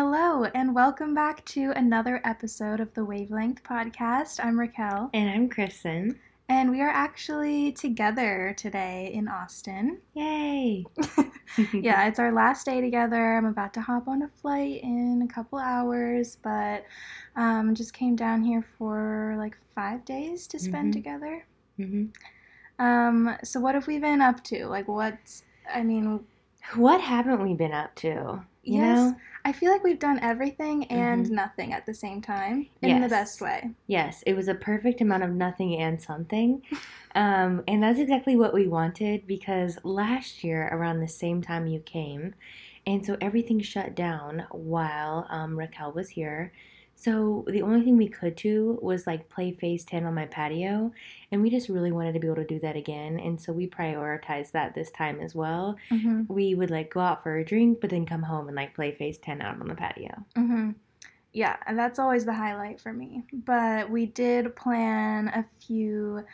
Hello, and welcome back to another episode of the Wavelength Podcast. I'm Racquel, And I'm Kristen. and we are actually together today in Austin. Yay! yeah, it's our last day together. I'm about to hop on a flight in a couple hours, but um, just came down here for like five days to spend Mhm. together. hmm Um, so what have we been up to? Like, what's I mean, What haven't we been up to? You Yes. know? I feel like we've done everything and Mhm. nothing at the same time in the best way. Yes, it was a perfect amount of nothing and something. Um, and that's exactly what we wanted because last year, around the same time you came, and so everything shut down while um, Racquel was here. So the only thing we could do was like play Phase 10 on my patio, and we just really wanted to be able to do that again. And so we prioritized that this time as well. hmm we would like go out for a drink, but then come home and like play Phase 10 out on the patio. hmm Yeah, and that's always the highlight for me. But we did plan a few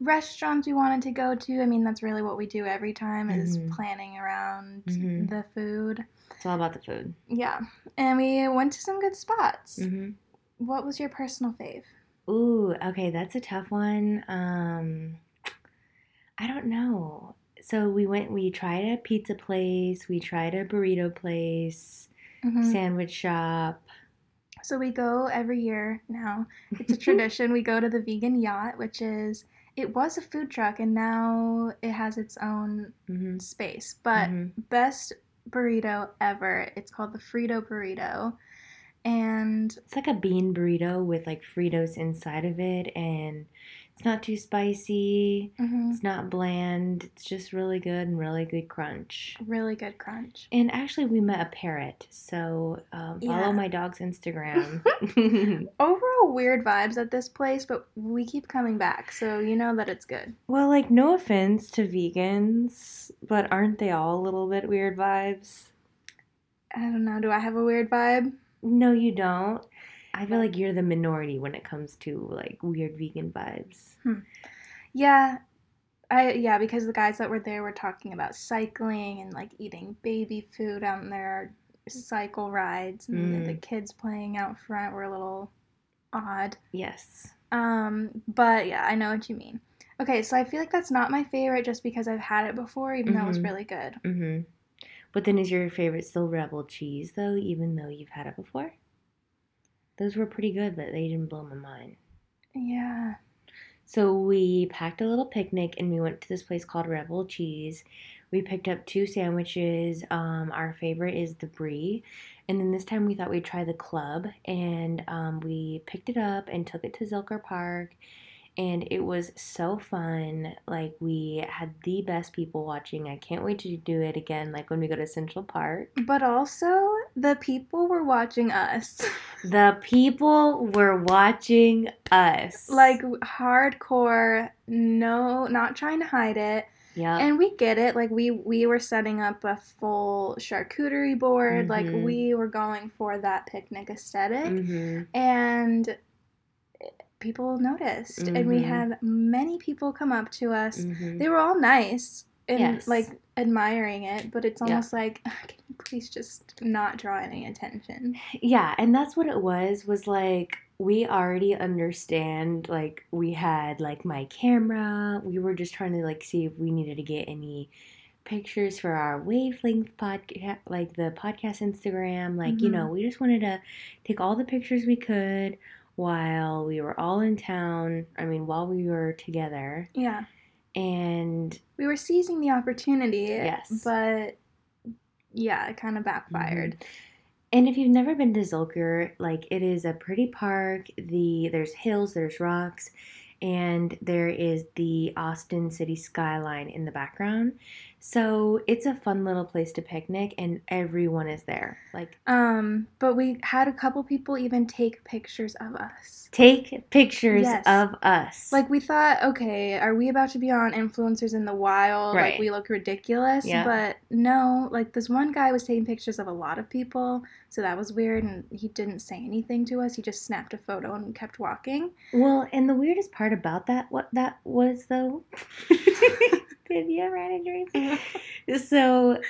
restaurants we wanted to go to. I mean, that's really what we do every time is Mhm. planning around Mhm. the food. It's all about the food. Yeah, and we went to some good spots. hmm What was your personal fave? Ooh, okay, that's a tough one. Um, I don't know. So we went, we tried a pizza place, we tried a burrito place, Mhm. sandwich shop. So we go every year now. It's a tradition. we go to the vegan yacht, which is it was a food truck and now it has its own hmm space. But hmm best burrito ever. It's called the Frito burrito. And It's like a bean burrito with like Fritos inside of it, and it's not too spicy. mhm, It's not bland. It's just really good and really good crunch. really good crunch. And actually, we met a parrot. So um, follow Yeah. my dog's Instagram. Overall weird vibes at this place, but we keep coming back, so you know that it's good. well, like, no offense to vegans, but aren't they all a little bit weird vibes? I don't know, do I have a weird vibe? No, you don't. I feel like you're the minority when it comes to like weird vegan vibes. Yeah. I yeah, because the guys that were there were talking about cycling and like eating baby food on their cycle rides and the, the Mm. kids playing out front were a little odd. Yes. Um, but yeah, I know what you mean. Okay, so I feel like that's not my favorite just because I've had it before, even though it was Mhm. really good. Mm-hmm. But then is your favorite still Rebel Cheese though, even though you've had it before? Those were pretty good, but they didn't blow my mind. Yeah. So we packed a little picnic and we went to this place called Rebel Cheese. We picked up two sandwiches. Um, our favorite is the brie. And then this time we thought we'd try the club and um, we picked it up and took it to Zilker Park. And it was so fun. Like, we had the best people watching. I can't wait to do it again, like when we go to Central Park. But also, the people were watching us. The people were watching us. like hardcore, no, not trying to hide it. yeah. And we get it. Like we we were setting up a full charcuterie board. Like Mhm. we were going for that picnic aesthetic. hmm And people noticed. And we Mhm. had many people come up to us. hmm They were all nice and Yes. like admiring it, but it's Yeah. almost like can you please just not draw any attention? Yeah, and that's what it was was like we already understand like we had like my camera. We were just trying to like see if we needed to get any pictures for our wavelength podcast like the podcast Instagram. Like, you Mhm. know, we just wanted to take all the pictures we could while we were all in town. I mean, while we were together. Yeah. And We were seizing the opportunity. Yes. But yeah, it kind of backfired. Mm-hmm. And if you've never been to Zilker, like it is a pretty park. The there's hills, there's rocks, and there is the Austin city skyline in the background. So it's a fun little place to picnic, and everyone is there. Like Um, but we had a couple people even take pictures of us. take pictures Yes. of us. Like we thought, okay, are we about to be on influencers in the wild? Like Right. we look ridiculous. Yeah. But no, like this one guy was taking pictures of a lot of people, so that was weird and he didn't say anything to us. He just snapped a photo and kept walking. well, and the weirdest part about that what that was though. Did you ever had a dream? so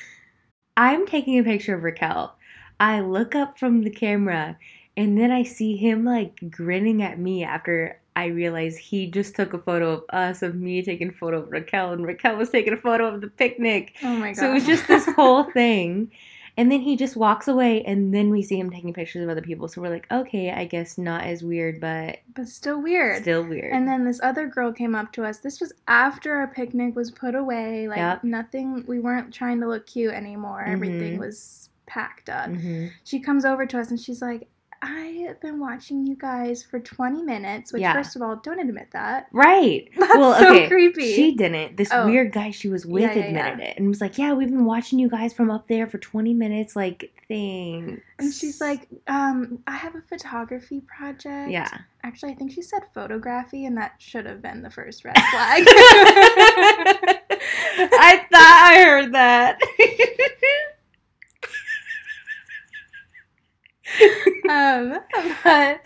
I'm taking a picture of Racquel. I look up from the camera and then I see him like grinning at me after I realize he just took a photo of us, of me taking a photo of Racquel, and Racquel was taking a photo of the picnic. Oh my god. So it was just this whole thing. And then he just walks away, and then we see him taking pictures of other people. So we're like, okay, I guess not as weird, but but still weird. still weird. And then this other girl came up to us. This was after our picnic was put away. Like Yep. nothing we weren't trying to look cute anymore. Everything Mhm. was packed up. Mhm. She comes over to us and she's like, I have been watching you guys for 20 minutes, which Yeah. first of all, don't admit that. Right. That's well, so okay. creepy. She didn't. This Oh. weird guy she was with Yeah, yeah, admitted it and was like, "Yeah, we've been watching you guys from up there for 20 minutes. Like, thanks." And she's like, um, I have a photography project. "Yeah." Actually, I think she said photography, and that should have been the first red flag. I thought I heard that. um, but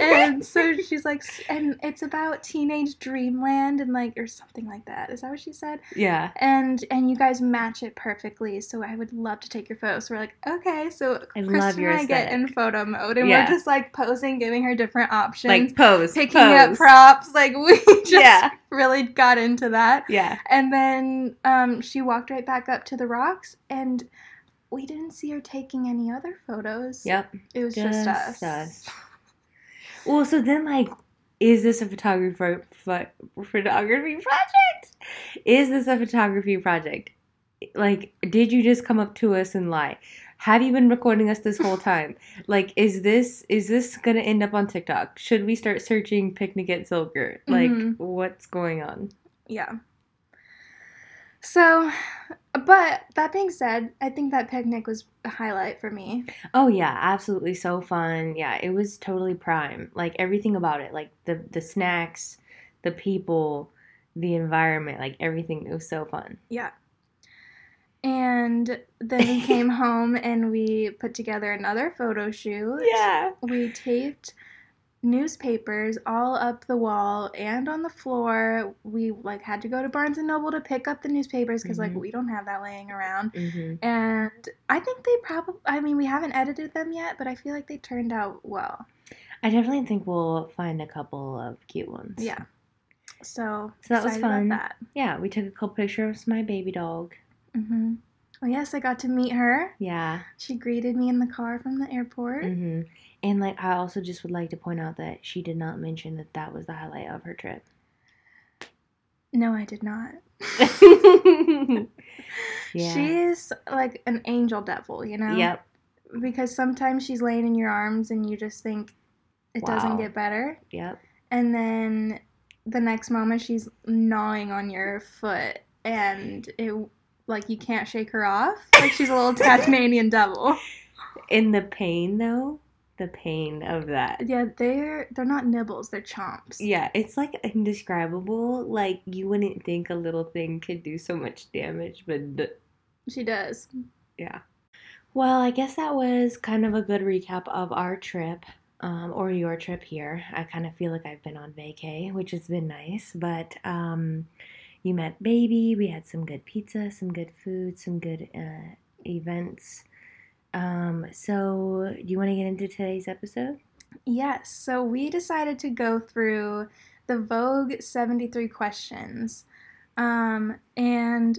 and so she's like, and it's about teenage dreamland and like or something like that. Is that what she said? yeah. And and you guys match it perfectly. So I would love to take your photos. So we're like, okay. So I Kristen love your and I get in photo mode, and Yeah. we're just like posing, giving her different options, Like pose, picking pose. up props. Like we just Yeah. really got into that. Yeah. And then um, she walked right back up to the rocks, and we didn't see her taking any other photos. Yep. It was just, us. us. Well, so then like is this a photography pho- photography project? Is this a photography project? Like did you just come up to us and lie? Have you been recording us this whole time? Like is this is this going to end up on TikTok? Should we start searching picnic at Zilker? Like Mhm. what's going on? Yeah. So, but that being said, I think that picnic was a highlight for me. Oh yeah, absolutely so fun. Yeah, it was totally prime. Like everything about it, like the the snacks, the people, the environment, like everything. It was so fun. Yeah. And then we came home and we put together another photo shoot. Yeah. We taped newspapers all up the wall and on the floor. We like had to go to Barnes and Noble to pick up the newspapers because Mhm. like we don't have that laying around. hmm And I think they probably I mean we haven't edited them yet, but I feel like they turned out well. I definitely think we'll find a couple of cute ones. Yeah. So, So that was fun. That. Yeah, we took a couple pictures of my baby dog. Mm-hmm. Well, yes, I got to meet her. Yeah. She greeted me in the car from the airport. hmm And like, I also just would like to point out that she did not mention that that was the highlight of her trip. No, I did not. yeah. She is like an angel devil, you know? Yep. Because sometimes she's laying in your arms and you just think it doesn't get better. Yep. And then the next moment she's gnawing on your foot and it like you can't shake her off. Like she's a little Tasmanian devil. In the pain though, the pain of that. Yeah, they're they're not nibbles, they're chomps. Yeah, it's like indescribable. Like you wouldn't think a little thing could do so much damage, but d- She does. yeah. Well, I guess that was kind of a good recap of our trip, um, or your trip here. I kind of feel like I've been on vacay, which has been nice. But um, you met baby. We had some good pizza, some good food, some good uh, events. Um, so, do you want to get into today's episode? Yes, so we decided to go through the Vogue 73 questions. Um, and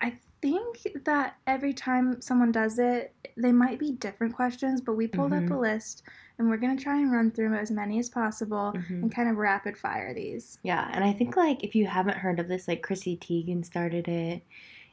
I think that every time someone does it, they might be different questions, but we pulled up Mhm. a list and we're going to try and run through as many as possible Mhm. and kind of rapid fire these. Yeah, and I think like if you haven't heard of this, like Chrissy Teigen started it,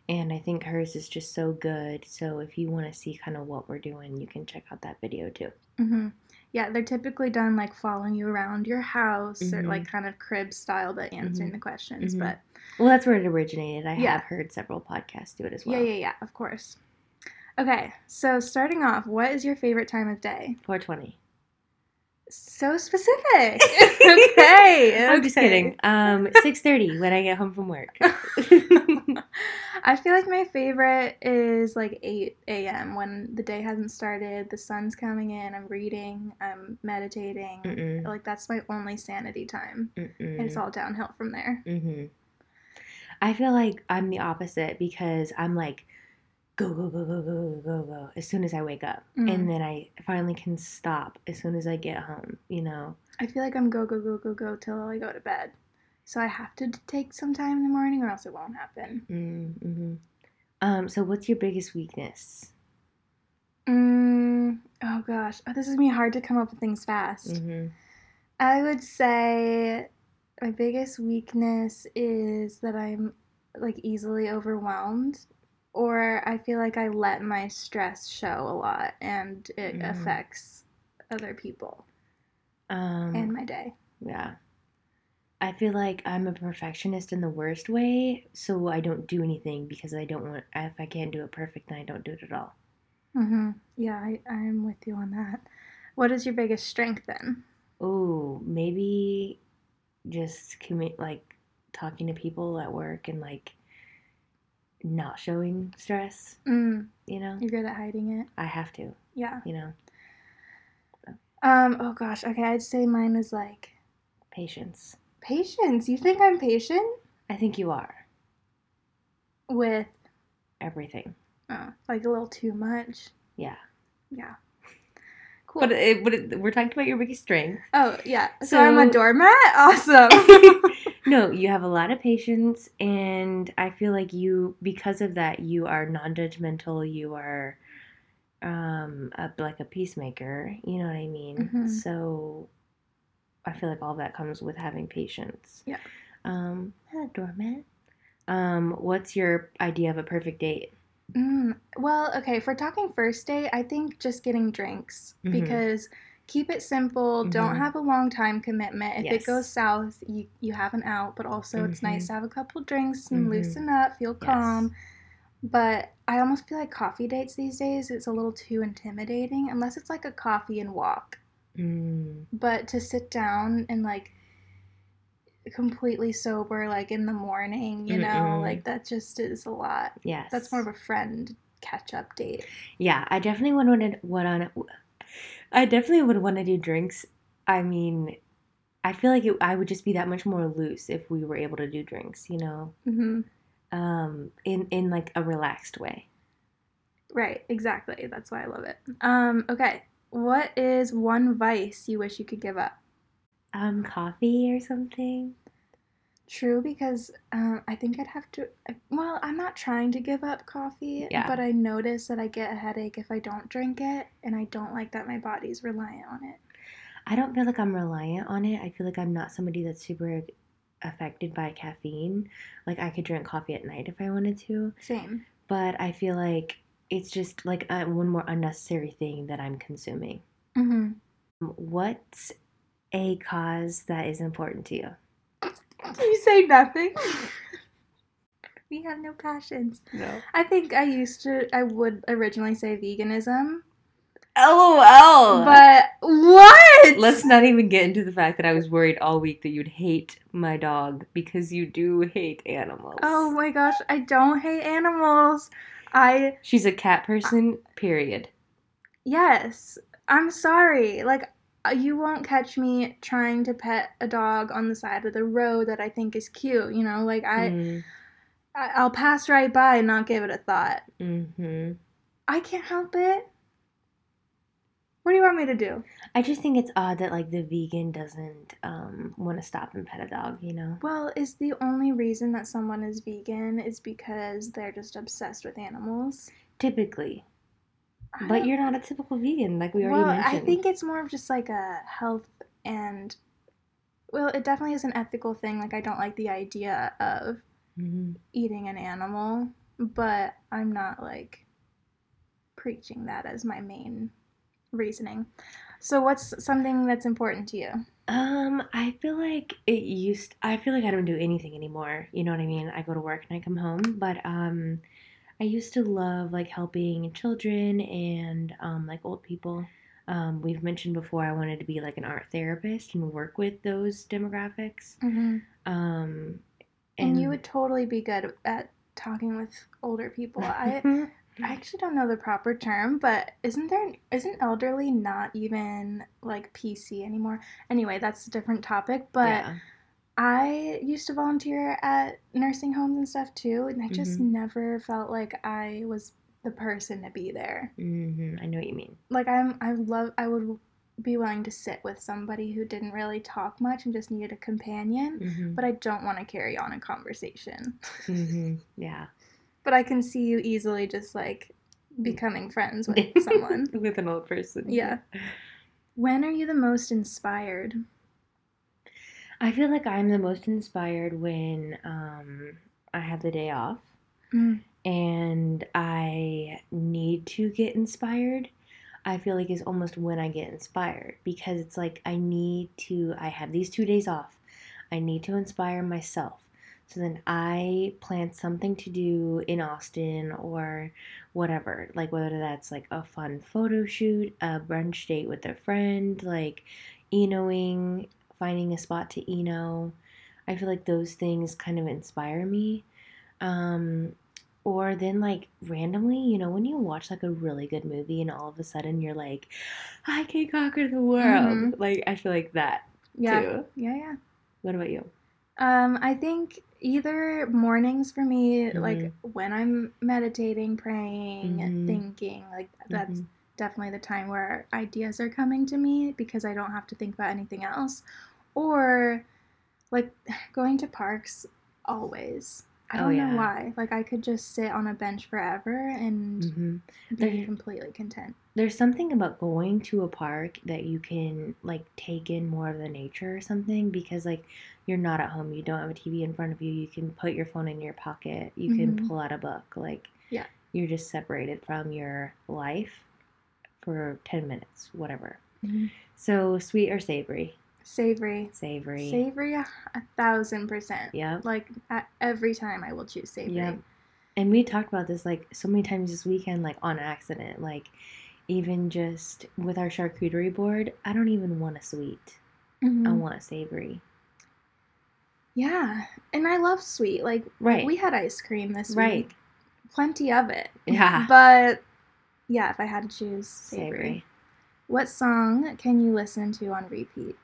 and I think hers is just so good. So if you want to see kind of what we're doing, you can check out that video too. hmm Yeah, they're typically done like following you around your house or Mhm. like kind of crib style, but answering Mhm. the questions. Mhm. But Well, that's where it originated. I Yeah. have heard several podcasts do it as well. yeah, yeah, yeah, of course. Okay, so starting off, what is your favorite time of day? 420. So specific. okay. I'm just kidding. Um, 6:30 when I get home from work. I feel like my favorite is like 8 a.m. when the day hasn't started, the sun's coming in, I'm reading, I'm meditating. Mm-mm. Like that's my only sanity time. Mm-mm. And it's all downhill from there. Mm-hmm. I feel like I'm the opposite because I'm like, go, go, go, go, go, go, go, as soon as I wake up. Mm. And then I finally can stop as soon as I get home, you know? I feel like I'm go, go, go, go, go till I go to bed. So I have to take some time in the morning, or else it won't happen. Mm-hmm. Um. So, what's your biggest weakness? Mm, oh gosh, oh, this is me hard to come up with things fast. Mm-hmm. I would say my biggest weakness is that I'm like easily overwhelmed, or I feel like I let my stress show a lot, and it Mm. affects other people Um. and my day. Yeah. I feel like I'm a perfectionist in the worst way, so I don't do anything because I don't want. If I can't do it perfect, then I don't do it at all. Mm-hmm. Yeah, I, I'm with you on that. What is your biggest strength then? Oh, maybe just commit like talking to people at work and like not showing stress. Mm, You know, you're good at hiding it. I have to. Yeah. You know, Um. Oh gosh. Okay. I'd say mine is like patience. Patience. You think I'm patient I think you are with everything. oh, like a little too much? Yeah. Yeah. Cool. But it, but it, we're talking about your biggest strength. oh yeah. So, I'm a doormat. Awesome. no, you have a lot of patience, and I feel like you, because of that, you are non-judgmental. You are, um, a, like a peacemaker. You know what I mean? Mhm. So, I feel like all that comes with having patience. Yeah. Um, doormat. Um, what's your idea of a perfect date? Mm, well, okay, for talking first date, I think just getting drinks Mhm. because keep it simple. Don't Mhm. have a long time commitment. If Yes. it goes south, you, you have an out, but also it's nice Mhm. to have a couple drinks and Mhm. loosen up, feel Yes. calm. But I almost feel like coffee dates these days, it's a little too intimidating unless it's like a coffee and walk. Mm, But to sit down and like completely sober, like in the morning, you know, Mm-mm. like that just is a lot. yes. That's more of a friend catch up date. Yeah, I definitely would want to what on I definitely would want to do drinks. I mean, I feel like it, I would just be that much more loose if we were able to do drinks, you know, hmm um, in in like a relaxed way. Right, exactly. That's why I love it. Um, okay. What is one vice you wish you could give up? Um, coffee or something. True, because um, I think I'd have to. Well, I'm not trying to give up coffee, Yeah. but I notice that I get a headache if I don't drink it, and I don't like that my body's reliant on it. I don't feel like I'm reliant on it. I feel like I'm not somebody that's super affected by caffeine. Like I could drink coffee at night if I wanted to, Same. but I feel like it's just like uh, one more unnecessary thing that I'm consuming. Mm-hmm. What's a cause that is important to you? You say nothing. we have no passions. No. I think I used to. I would originally say veganism, LOL. but what? let's not even get into the fact that I was worried all week that you'd hate my dog because you do hate animals. Oh my gosh, I don't hate animals. I She's a cat person, period. yes, I'm sorry. Like uh, you won't catch me trying to pet a dog on the side of the road that I think is cute, you know? Like I, Mm, I'll pass right by and not give it a thought. hmm I can't help it. What do you want me to do? I just think it's odd that like the vegan doesn't um want to stop and pet a dog, you know? Well, is the only reason that someone is vegan is because they're just obsessed with animals? Typically. I But you're not a typical vegan, like we already well, mentioned. I think it's more of just like a health and well, it definitely is an ethical thing. Like I don't like the idea of Mhm. eating an animal, but I'm not like preaching that as my main reasoning. So what's something that's important to you? Um, I feel like it used I feel like I don't do anything anymore. You know what I mean? I go to work and I come home, but um I used to love like helping children and um like old people. Um we've mentioned before I wanted to be like an art therapist and work with those demographics. Mm-hmm. Um And you would totally be good at talking with older people. I I actually don't know the proper term, but isn't there isn't elderly not even like PC anymore? Anyway, that's a different topic, but yeah. I used to volunteer at nursing homes and stuff too, and I just Mhm. never felt like I was the person to be there. hmm I know what you mean. Like I'm I love I would be willing to sit with somebody who didn't really talk much and just needed a companion, hmm but I don't want to carry on a conversation. hmm Yeah. But I can see you easily just like becoming friends with someone. with an old person. Yeah. When are you the most inspired? I feel like I'm the most inspired when um, I have the day off Mm. and I need to get inspired. I feel like is almost when I get inspired because it's like I need to. I have these two days off. I need to inspire myself. So then I plan something to do in Austin or whatever. Like whether that's like a fun photo shoot, a brunch date with a friend, like Enoing, finding a spot to Eno. I feel like those things kind of inspire me. Um, or then like randomly, you know, when you watch like a really good movie and all of a sudden you're like, I can conquer the world. Mhm. Like I feel like that Yeah. too. Yeah, yeah. What about you? Um, I think either mornings for me, Mhm. like when I'm meditating, praying, Mhm. thinking, like that's Mhm. definitely the time where ideas are coming to me because I don't have to think about anything else. Or like going to parks always. I Oh, don't yeah. know why. Like I could just sit on a bench forever and Mhm. be There- completely content. There's something about going to a park that you can like take in more of the nature or something because like you're not at home, you don't have a TV in front of you, you can put your phone in your pocket, you can Mhm. pull out a book, like Yeah. you're just separated from your life for 10 minutes, whatever. Mhm. So sweet or savory? Savory. Savory. Savory a, thousand percent. Yeah. Like at every time I will choose savory. Yep. And we talked about this like so many times this weekend, like on accident. Like even just with our charcuterie board, I don't even want a sweet. I Mhm. want a savory. Yeah, and I love sweet. Like, Right. we had ice cream this Right. week, plenty of it. Yeah. But yeah, if I had to choose savory. Savory. What song can you listen to on repeat?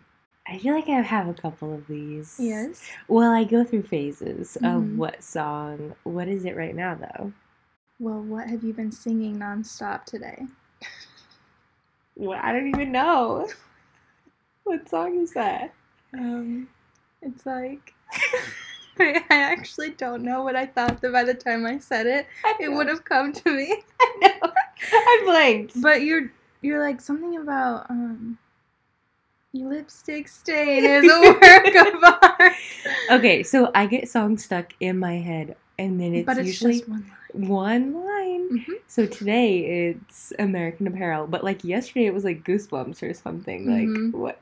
I feel like I have a couple of these. Yes. Well, I go through phases Mhm. of what song. What is it right now, though? Well, what have you been singing nonstop today? Well, I don't even know. what song is that? Um, it's like I I actually don't know what I thought that by the time I said it, it would have come to me. I know. I blanked. But you're you're like something about um lipstick stain is a work of art. Okay, so I get songs stuck in my head, and then it's, but it's usually just one line. one line. Mhm. So today it's American Apparel, but like yesterday it was like Goosebumps or something. Like Mhm. what?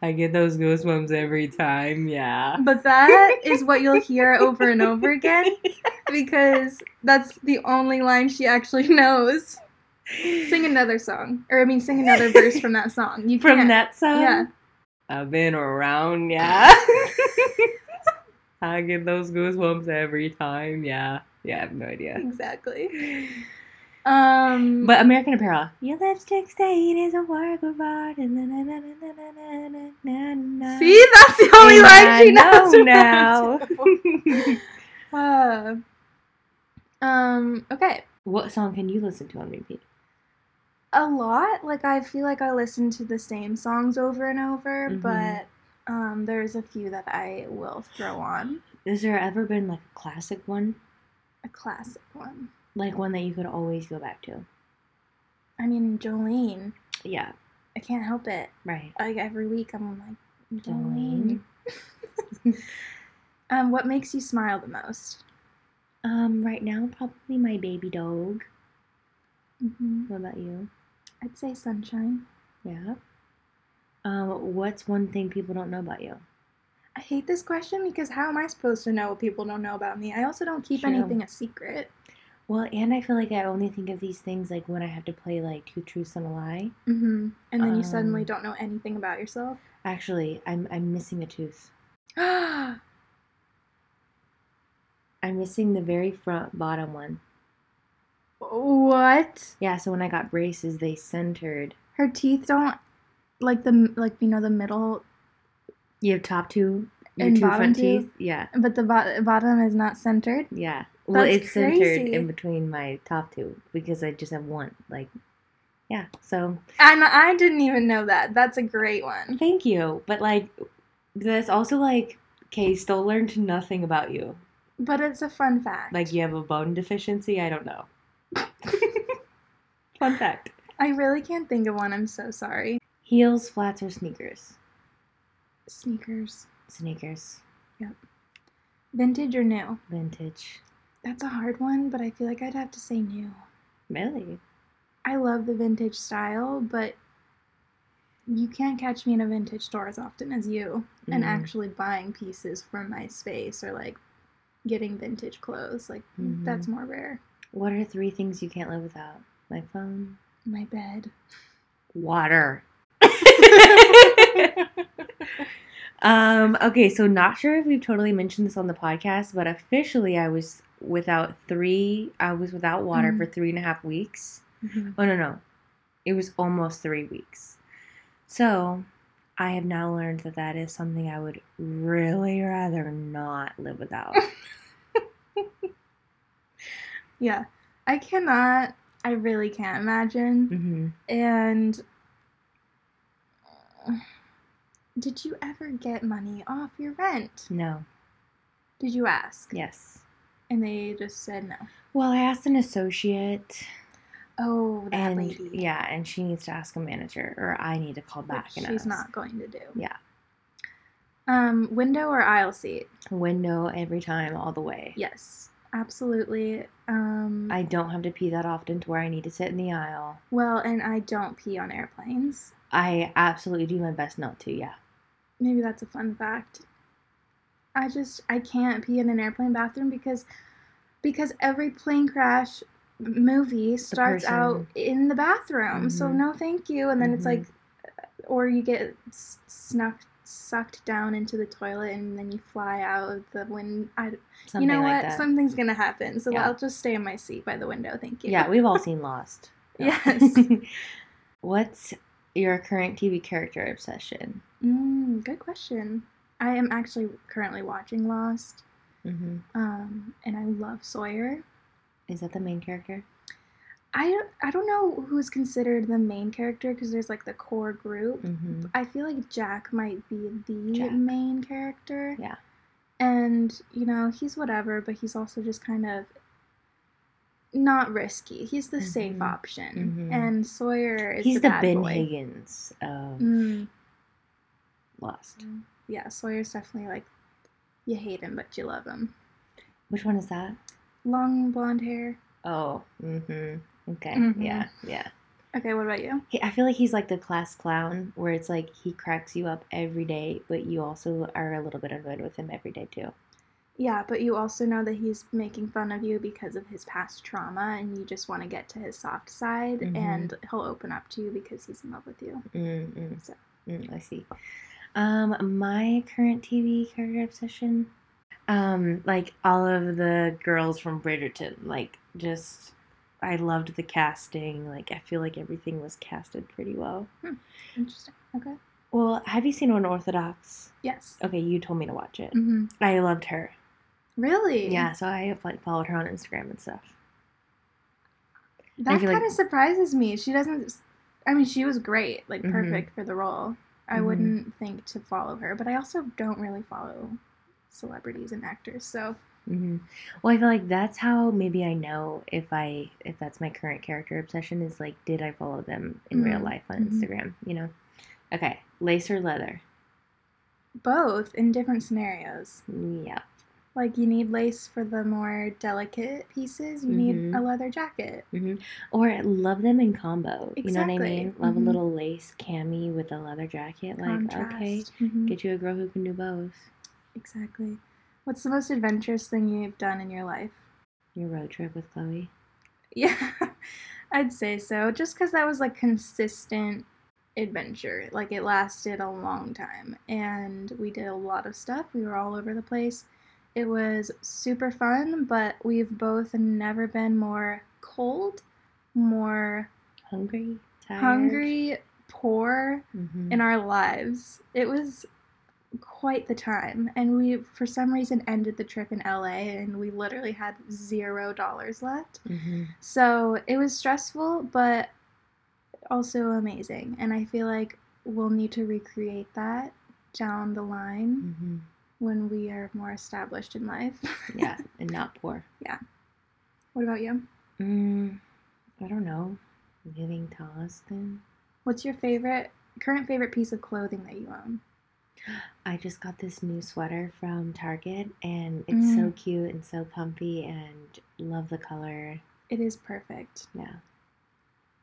I get those goosebumps every time. Yeah. But that is what you'll hear over and over again because that's the only line she actually knows. Sing another song, or I mean, sing another verse from that song. You From can't. that song. yeah. I've been around. Yeah. I get those goosebumps every time. Yeah. Yeah. I have no idea. exactly. Um, But American Apparel. Your lipstick stain is a work of art. See, see, that's the only line she knows. from now. Uh, um. Okay. what song can you listen to on repeat? A lot. Like I feel like I listen to the same songs over and over, Mhm. but um, there's a few that I will throw on. Has there ever been like a classic one? A classic one. Like one that you could always go back to? I mean, Jolene. Yeah. I can't help it. Right. Like every week, I'm like Jolene. Jolene. um, what makes you smile the most? Um, right now probably my baby dog. hmm What about you? I'd say sunshine. Yeah. Um, what's one thing people don't know about you? I hate this question because how am I supposed to know what people don't know about me? I also don't keep True. anything a secret. Well, and I feel like I only think of these things like when I have to play like two truths and a lie. hmm And then you suddenly Um, don't know anything about yourself. Actually, I'm I'm missing a tooth. I'm missing the very front bottom one. What? Yeah, so when I got braces, they centered. Her teeth don't like the like you know the middle, You have top two, your And two bottom front two? teeth. Yeah, but the bo- bottom is not centered. yeah. Well, That's it's centered in between my top two because I just have one. Like, yeah. So And I didn't even know that. That's a great one. thank you, but like, that's also like, okay, still learned nothing about you. But it's a fun fact. Like, you have a bone deficiency. I don't know. Fun fact: I really can't think of one. I'm so sorry. heels, flats, or sneakers. Sneakers. Sneakers, Yep. Vintage or new? vintage. That's a hard one, but I feel like I'd have to say new. Really? I love the vintage style, but you can't catch me in a vintage store as often as you and Mm. actually buying pieces from my space or like getting vintage clothes. Like Mhm. that's more rare. What are three things you can't live without? My phone, My bed. water. um, okay, so not sure if we've totally mentioned this on the podcast, but officially I was without three I was without water Mhm. for three and a half weeks. Mhm. Oh no no. It was almost three weeks. So I have now learned that that is something I would really rather not live without. Yeah. I cannot I really can't imagine. hmm And did you ever get money off your rent? No. Did you ask? Yes. And they just said no. Well, I asked an associate, Oh, that and lady. yeah, and she needs to ask a manager, or I need to call back Which and she's ask. not going to do. Yeah. Um, window or aisle seat? Window every time, all the way. Yes, absolutely. Um, I don't have to pee that often to where I need to sit in the aisle. well, and I don't pee on airplanes. I absolutely do my best not to. Yeah. Maybe that's a fun fact. I just I can't pee in an airplane bathroom because because every plane crash movie starts out in the bathroom. So Mhm. no, thank you. And then it's Mhm. like, or you get s- snuck sucked down into the toilet and then you fly out of the wind. I, Something you know like what? that. Something's gonna happen. So Yeah. I'll just stay in my seat by the window. Thank you. Yeah, we've all seen Lost. Yes. What's your current TV character obsession? Mm, good question. I am actually currently watching Lost, hmm um, and I love Sawyer. Is that the main character? I don't, I don't know who's considered the main character because there's like the core group. hmm I feel like Jack might be the Jack. main character. Yeah. And, you know, he's whatever, but he's also just kind of not risky. He's the safe Mhm. option. Mhm. And Sawyer is He's the, the, bad Ben boy. Higgins of Mm, Lost. yeah, Sawyer's definitely like you hate him but you love him. Which one is that? Long blonde hair. Oh, mm-hmm. Okay, Mhm. yeah, yeah. Okay, what about you? He, I feel like he's like the class clown, where it's like he cracks you up every day, but you also are a little bit annoyed with him every day too. Yeah, but you also know that he's making fun of you because of his past trauma, and you just want to get to his soft side, Mhm. and he'll open up to you because he's in love with you. Mm-mm. So- Mm, I see. Um, my current TV character obsession, um, like all of the girls from Bridgerton, like just I loved the casting. Like I feel like everything was casted pretty well. Interesting. Okay. Well, have you seen Unorthodox? Yes. Okay, you told me to watch it. hmm I loved her. Really? Yeah, so I have like followed her on Instagram and stuff. That kind like- of surprises me. She doesn't. I mean, she was great, like Mhm. perfect for the role. I Mhm. wouldn't think to follow her, but I also don't really follow celebrities and actors. So hmm Well, I feel like that's how maybe I know if I if that's my current character obsession is like did I follow them in real Mm, life on mhm. Instagram? You know. Okay, lace or leather? both in different scenarios. Yeah. Like you need lace for the more delicate pieces. You need Mhm. a leather jacket. hmm Or love them in combo. You know what I Exactly. mean? Love a little lace cami with a leather jacket. Like okay, Contrast. Mhm. get you a girl who can do both. Exactly. What's the most adventurous thing you've done in your life? Your road trip with Chloe. Yeah, I'd say so. Just because that was like consistent adventure. Like it lasted a long time and we did a lot of stuff. We were all over the place. It was super fun, but we've both never been more cold, more Hungry, tired, hungry, poor Mhm. in our lives. It was quite the time. And we, for some reason, ended the trip in LA and we literally had zero dollars left. Mm-hmm. So it was stressful, but also amazing. And I feel like we'll need to recreate that down the line Mm-hmm. when we are more established in life. Yeah, and not poor. Yeah. What about you? Mm, I don't know. Living to Austin. What's your favorite, current favorite piece of clothing that you own? I just got this new sweater from Target and it's so Mm. cute and so comfy and love the color. It is perfect. Yeah.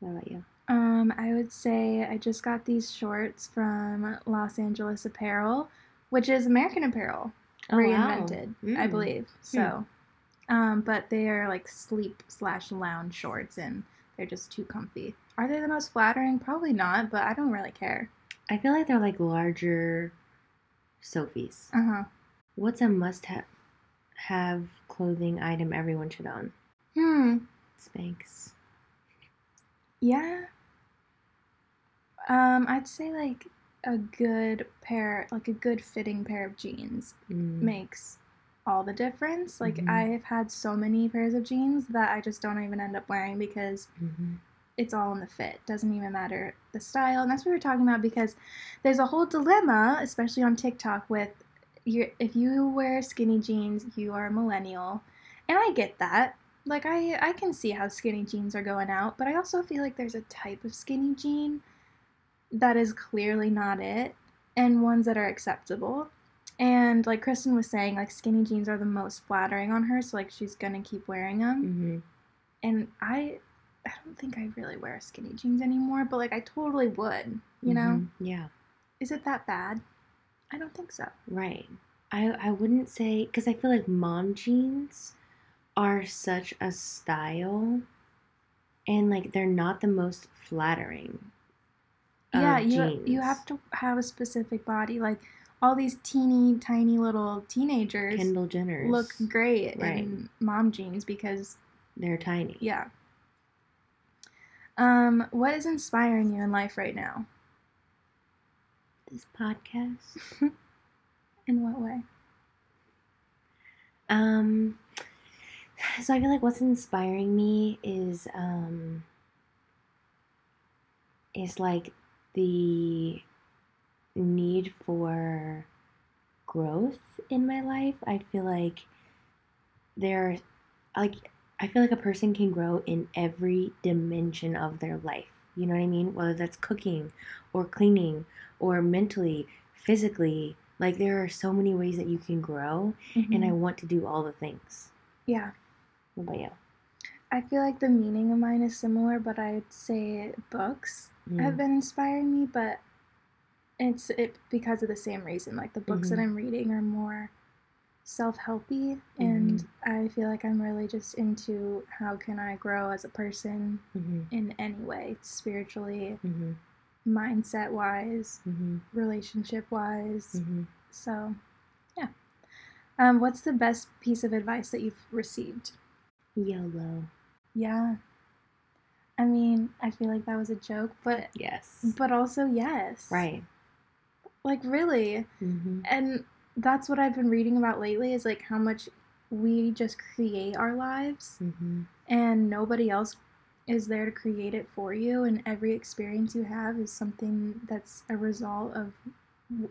What about you? Um, I would say I just got these shorts from Los Angeles Apparel, which is American Apparel Oh, wow. reinvented, I Mm. believe. So, um, but they are like sleep slash lounge shorts, and they're just too comfy. Are they the most flattering? Probably not, but I don't really care. I feel like they're like larger Soffes. Uh huh. What's a must have have clothing item everyone should own? Hmm. Spanx. Yeah. Um, I'd say like a good pair, like a good fitting pair of jeans Mm. makes all the difference. Like Mhm. I've had so many pairs of jeans that I just don't even end up wearing because Mhm. It's all in the fit. Doesn't even matter the style. And that's what we were talking about because there's a whole dilemma, especially on TikTok, with your if you wear skinny jeans, you are a millennial. And I get that. Like I I can see how skinny jeans are going out, but I also feel like there's a type of skinny jean that is clearly not it and ones that are acceptable. And like Kristen was saying, like skinny jeans are the most flattering on her, so like she's gonna keep wearing them Mhm. and I I don't think I really wear skinny jeans anymore, but like I totally would, you know? Mhm. Yeah. Is it that bad? I don't think so. Right. I I wouldn't say because I feel like mom jeans are such a style, and like they're not the most flattering. yeah, you jeans. you have to have a specific body. Like all these teeny tiny little teenagers Kendall Jenner's look great Right. in mom jeans because They're tiny. yeah. Um, what is inspiring you in life right now? This podcast. In what way? Um, so I feel like what's inspiring me is um is like the need for growth in my life. I feel like there like I feel like a person can grow in every dimension of their life. You know what I mean? Whether that's cooking or cleaning or mentally, physically, like there are so many ways that you can grow and I Mhm. want to do all the things. yeah. What about you? I feel like the meaning of mine is similar, but I'd say books Mm. have been inspiring me, but it's it because of the same reason. Like the books that Mhm. I'm reading are more self-helpy and Mm-hmm. I feel like I'm really just into how can I grow as a person hmm in any way, spiritually, hmm mindset wise, hmm relationship wise. hmm So, yeah. Um, what's the best piece of advice that you've received? YOLO. Yeah. I mean, I feel like that was a joke, but Yes. but also yes. right. Like really. hmm And that's what I've been reading about lately is like how much we just create our lives hmm and nobody else is there to create it for you and every experience you have is something that's a result of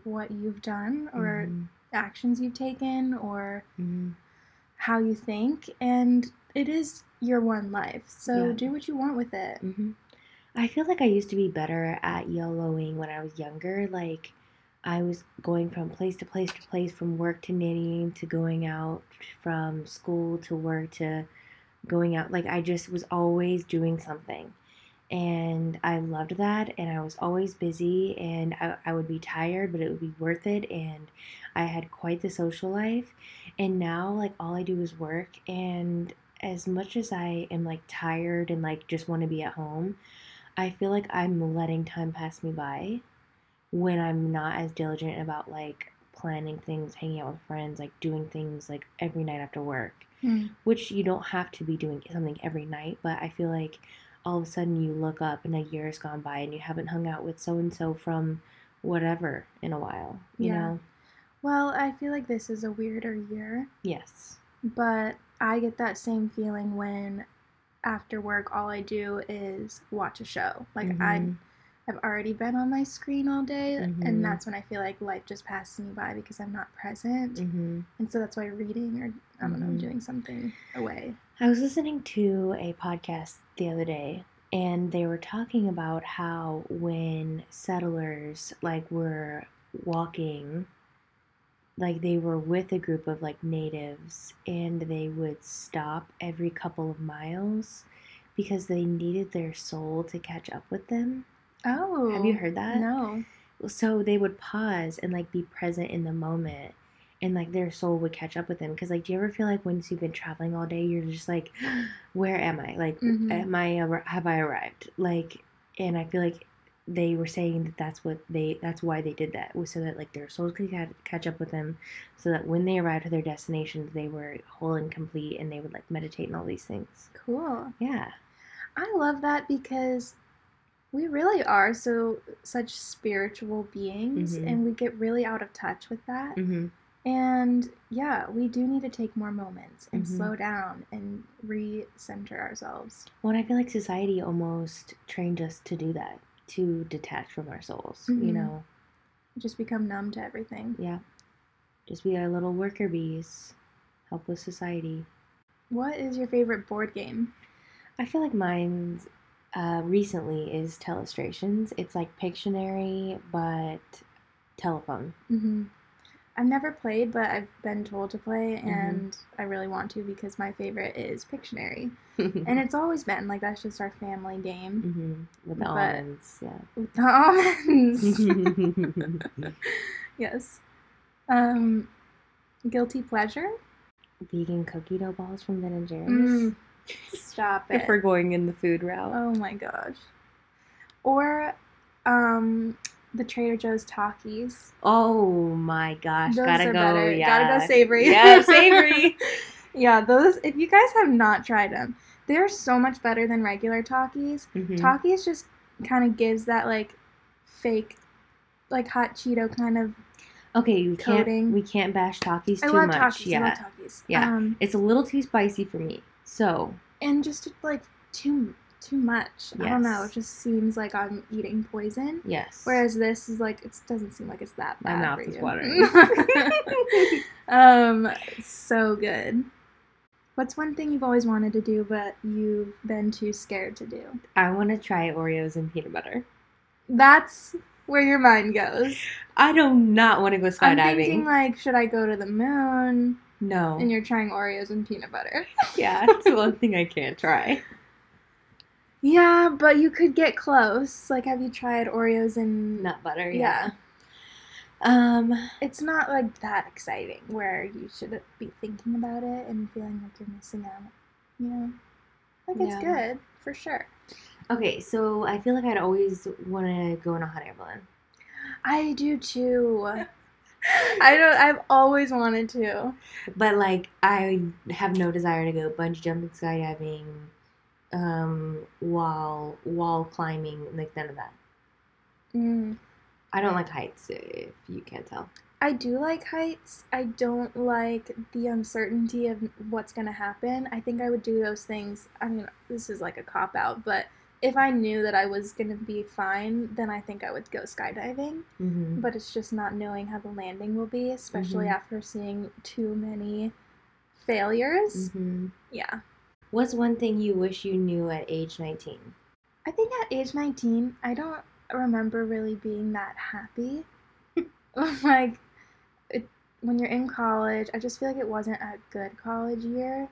what you've done or Mhm. actions you've taken or Mhm. how you think and it is your one life. So Yeah. do what you want with it. hmm I feel like I used to be better at YOLOing when I was younger. Like, I was going from place to place to place, from work to knitting to going out, from school to work to going out. Like, I just was always doing something. And I loved that. And I was always busy. And I, I would be tired, but it would be worth it. And I had quite the social life. And now, like, all I do is work. And as much as I am, like, tired and, like, just want to be at home, I feel like I'm letting time pass me by when I'm not as diligent about like planning things, hanging out with friends, like doing things like every night after work, Hmm. which you don't have to be doing something every night, but I feel like all of a sudden you look up and a year has gone by and you haven't hung out with so and so from whatever in a while, you Yeah. know? Well, I feel like this is a weirder year, Yes. but I get that same feeling when after work all I do is watch a show. Like I Mhm. I've already been on my screen all day Mhm. and that's when I feel like life just passes me by because I'm not present. Mhm. And so that's why reading or I don't know, Mhm. doing something away. I was listening to a podcast the other day and they were talking about how when settlers like were walking like they were with a group of like natives and they would stop every couple of miles because they needed their soul to catch up with them. Oh. Have you heard that? No. so they would pause and like be present in the moment and like their soul would catch up with them because like do you ever feel like once you've been traveling all day you're just like where am i like Mhm. am i have i arrived like and i feel like they were saying that that's what they that's why they did that was so that like their souls could catch up with them so that when they arrived at their destinations they were whole and complete and they would like meditate and all these things Cool. yeah I love that because we really are so such spiritual beings Mhm. and we get really out of touch with that. mm-hmm. And yeah, we do need to take more moments and Mhm. slow down and re-center ourselves. Well, I feel like society almost trained us to do that, to detach from our souls. You Mhm. know, Just become numb to everything. yeah, just be our little worker bees, help with society. What is your favorite board game? I feel like mine's uh, recently is Telestrations. It's like Pictionary, but telephone. Mm-hmm. I've never played, but I've been told to play, Mm-hmm. and I really want to because my favorite is Pictionary, and it's always been like that's just our family game hmm with the But- almonds, with the almonds. yes. Um, guilty pleasure. Vegan cookie dough balls from Ben and Jerry's. Mm, stop it. If we're going in the food route. Oh my gosh. Or, um, the Trader Joe's Takis. Oh my gosh, Those gotta go. better. Yeah. Gotta go savory. Yeah, savory. yeah, those. If you guys have not tried them, they're so much better than regular Takis. Mhm. Takis just kind of gives that like fake, like hot Cheeto kind of. Okay, we can't we can't bash Takis I too love much. Takis. yeah, I love Takis. Yeah. Um, it's a little too spicy for me. So and just like too too much. I don't know. It just seems like I'm eating poison. yes. Whereas this is like it doesn't seem like it's that My bad. mouth for is you. watering. um, so good. What's one thing you've always wanted to do but you've been too scared to do? I want to try Oreos and peanut butter. That's where your mind goes. I do not want to go skydiving. I'm thinking skydiving. like, should I go to the moon? No. And you're trying Oreos and peanut butter. yeah, it's the one thing I can't try. Yeah, but you could get close. Like, have you tried Oreos and Nut butter. Yeah. Yeah. Um. It's not like that exciting where you should be thinking about it and feeling like you're missing out. You know, like it's Yeah. good for sure. Okay, so I feel like I'd always want to go in a hot air balloon. I do too. I don't. I've always wanted to. But like, I have no desire to go bungee jumping, skydiving, um, wall wall climbing, like none of that. Mm. I don't like heights, if you can't tell. I do like heights. I don't like the uncertainty of what's gonna happen. I think I would do those things. I mean, this is like a cop out, but if I knew that I was gonna be fine, then I think I would go skydiving. Mm-hmm. But it's just not knowing how the landing will be, especially Mhm. after seeing too many failures. Mm-hmm. Yeah. What's one thing you wish you knew at age 19? I think at age 19, I don't remember really being that happy. like, it, when you're in college, I just feel like it wasn't a good college year.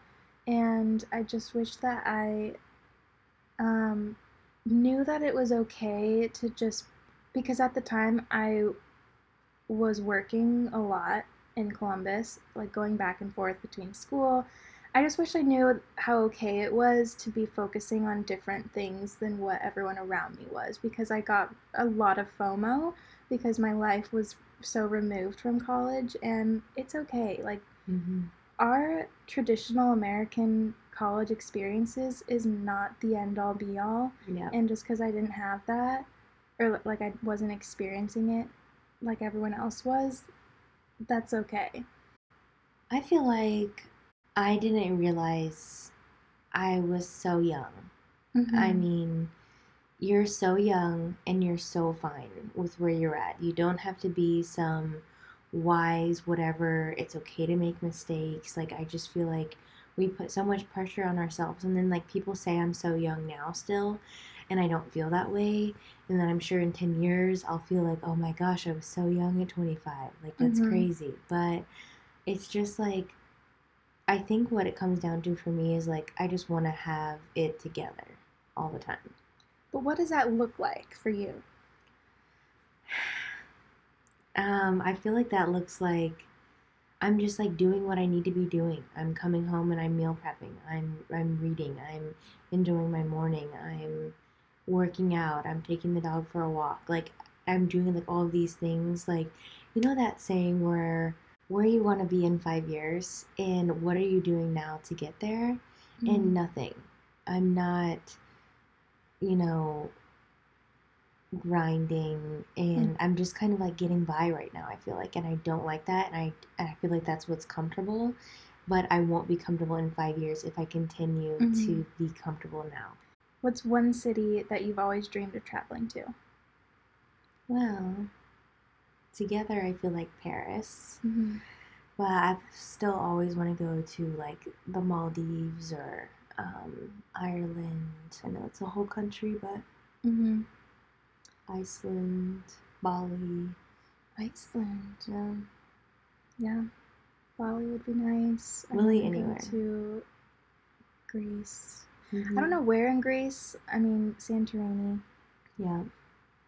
And I just wish that I um, knew that it was okay to just, because at the time I was working a lot in Columbus, like going back and forth between school. I just wish I knew how okay it was to be focusing on different things than what everyone around me was because I got a lot of FOMO because my life was so removed from college and it's okay. Like Mm-hmm. our traditional American college experiences is not the end all be all Yeah. and just because I didn't have that or like I wasn't experiencing it like everyone else was that's okay. I feel like I didn't realize I was so young. Mhm. I mean, you're so young and you're so fine with where you're at. You don't have to be some wise whatever. It's okay to make mistakes. Like I just feel like we put so much pressure on ourselves and then like people say I'm so young now still and I don't feel that way. And then I'm sure in 10 years I'll feel like, "Oh my gosh, I was so young at 25." Like that's Mhm. crazy. But it's just like I think what it comes down to for me is like I just want to have it together all the time. But what does that look like for you? Um, I feel like that looks like I'm just like doing what I need to be doing. I'm coming home and I'm meal prepping. I'm I'm reading. I'm enjoying my morning. I'm working out. I'm taking the dog for a walk. Like I'm doing like all of these things. Like you know that saying where where you want to be in 5 years and what are you doing now to get there? Mhm. and nothing. I'm not, you know, grinding and I'm just kind of like getting by right now. I feel like and I don't like that and I and I feel like that's what's comfortable, but I won't be comfortable in 5 years if I continue to Mhm. be comfortable now. What's one city that you've always dreamed of traveling to? Well, together I feel like Paris, Mm-hmm. but I still always want to go to like the Maldives or um, Ireland. I know it's a whole country, but Mm-hmm. Iceland, Bali. Iceland. Yeah. Yeah. Bali would be nice. I Really anywhere. to Greece. I Mm-hmm. don't know where in Greece. I mean, Santorini, Yeah.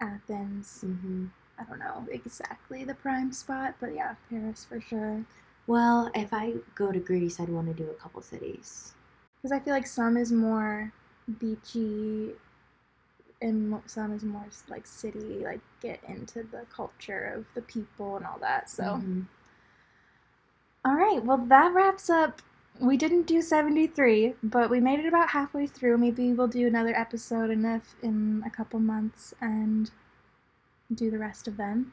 Athens. hmm I don't know exactly the prime spot, but yeah, Paris for sure. Well, if I go to Greece, I'd want to do a couple cities. Because I feel like some is more beachy and some is more like city, like get into the culture of the people and all that. So, Mhm. all right, well, that wraps up. We didn't do 73, but we made it about halfway through. Maybe we'll do another episode in a, in a couple months and do the rest of them.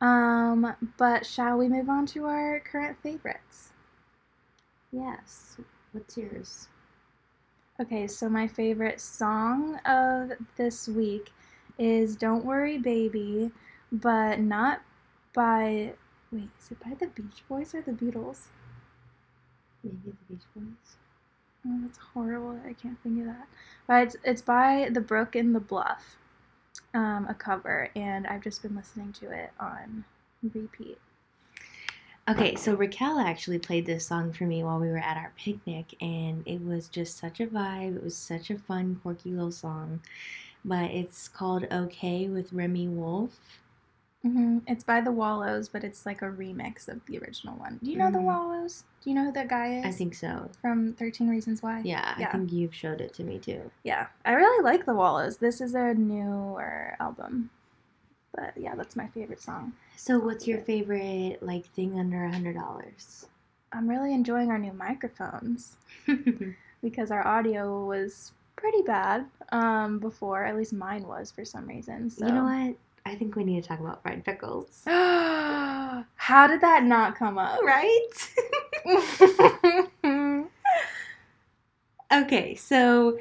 Um, but shall we move on to our current favorites? yes. What's yours? Okay, so my favorite song of this week is Don't Worry Baby, but not by. Wait, is it by the Beach Boys or the Beatles? Maybe the Beach Boys. Oh, that's horrible. I can't think of that. But it's, it's by The Brook and the Bluff, um, a cover, and I've just been listening to it on repeat. Okay, so Racquel actually played this song for me while we were at our picnic, and it was just such a vibe. It was such a fun, quirky little song. But it's called Okay with Remi Wolf. hmm It's by The Wallows, but it's like a remix of the original one. Do you know The Mhm. Wallows? Do you know who that guy is? I think so. From 13 Reasons Why? Yeah, yeah, I think you've showed it to me too. Yeah, I really like the Wallows. This is a newer album, but yeah, that's my favorite song. So, what's your favorite like thing under a hundred dollars? I'm really enjoying our new microphones because our audio was pretty bad um, before. At least mine was for some reason. So. You know what? I think we need to talk about fried pickles. How did that not come up? Right? okay, so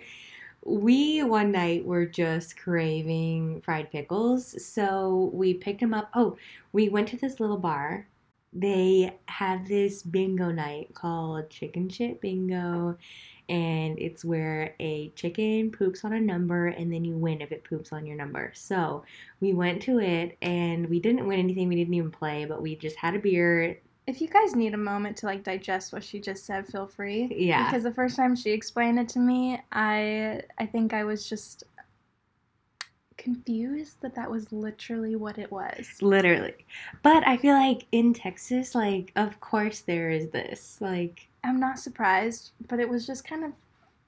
we one night were just craving fried pickles, so we picked them up. Oh, we went to this little bar. They have this bingo night called Chicken Shit Bingo, and it's where a chicken poops on a number and then you win if it poops on your number. So we went to it and we didn't win anything, we didn't even play, but we just had a beer. If you guys need a moment to like digest what she just said, feel free. Yeah. Because the first time she explained it to me, I I think I was just confused that that was literally what it was. Literally. But I feel like in Texas, like, of course there is this. Like, I'm not surprised, but it was just kind of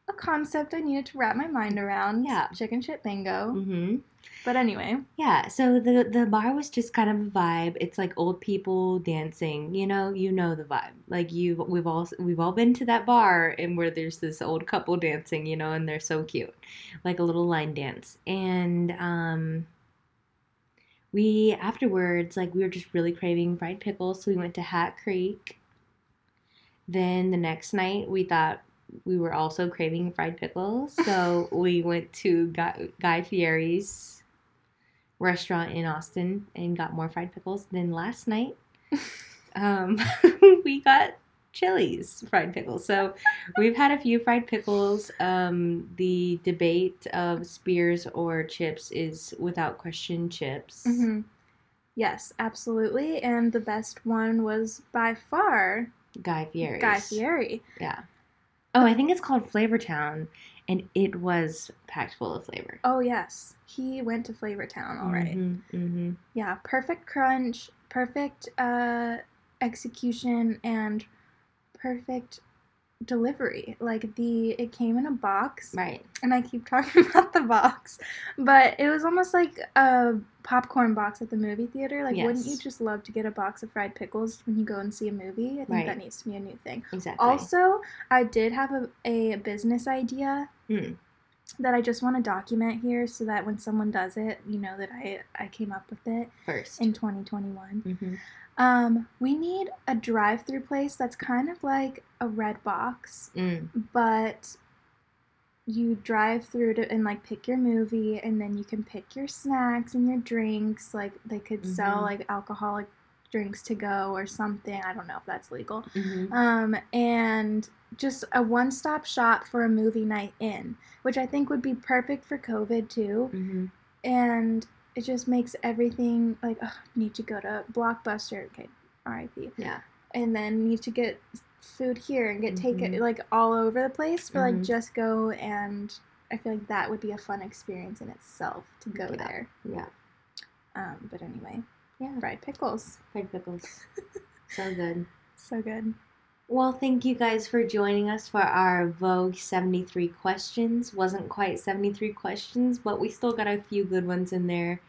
a concept I needed to wrap my mind around. Yeah. Chicken shit bingo. hmm But anyway, yeah. So the the bar was just kind of a vibe. It's like old people dancing. You know, you know the vibe. Like you, we've all we've all been to that bar and where there's this old couple dancing. You know, and they're so cute, like a little line dance. And um, we afterwards, like we were just really craving fried pickles, so we went to Hat Creek. Then the next night, we thought we were also craving fried pickles, so we went to Guy, Guy Fieri's restaurant in Austin and got more fried pickles. Then last night, um, we got Chili's fried pickles. So we've had a few fried pickles. Um, the debate of spears or chips is without question chips. hmm Yes, absolutely. And the best one was by far Guy Fieri's. Guy Fieri. Yeah. Oh, I think it's called Flavortown, and it was packed full of flavor. Oh yes, he went to Flavortown. All right. Mm-hmm, Yeah, perfect crunch, perfect uh, execution, and perfect delivery. Like the it came in a box, Right. and I keep talking about the box, but it was almost like a popcorn box at the movie theater. Like, wouldn't you just love to get a box of fried pickles when you go and see a movie? I think Right. that needs to be a new thing. Exactly. Also, I did have a, a business idea Mm. that I just want to document here so that when someone does it, you know that I, I came up with it first. in 2021. hmm Um, we need a drive through place that's kind of like a Redbox, Mm. but you drive through to and like pick your movie and then you can pick your snacks and your drinks like they could sell Mhm. like alcoholic drinks to go or something i don't know if that's legal hmm um, and just a one stop shop for a movie night in, which I think would be perfect for COVID too. hmm And it just makes everything like, ugh, need to go to Blockbuster, okay, RIP, Yeah. and then need to get food here and get taken Mhm. like all over the place, but like Mhm. just go and I feel like that would be a fun experience in itself to go Yeah. there. Yeah. Um, but anyway, Yeah. fried pickles, Fried pickles. so good. so good. Well, thank you guys for joining us for our Vogue 73 questions. Wasn't quite 73 questions, but we still got a few good ones in there.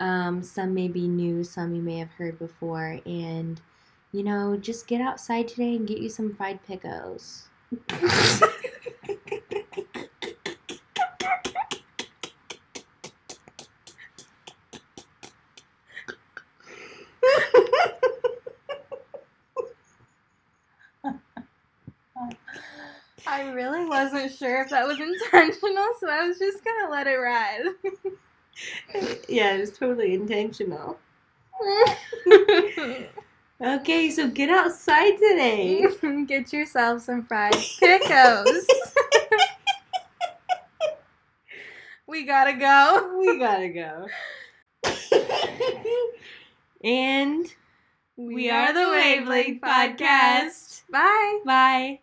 Um, some may be new, some you may have heard before. And, you know, just get outside today and get you some fried pickles. really wasn't sure if that was intentional, so I was just gonna let it ride. yeah, it was totally intentional. Okay, so get outside today. Get yourself some fried pickles. we gotta go. we gotta go. and We, are the Wavelength Podcast. Bye. bye.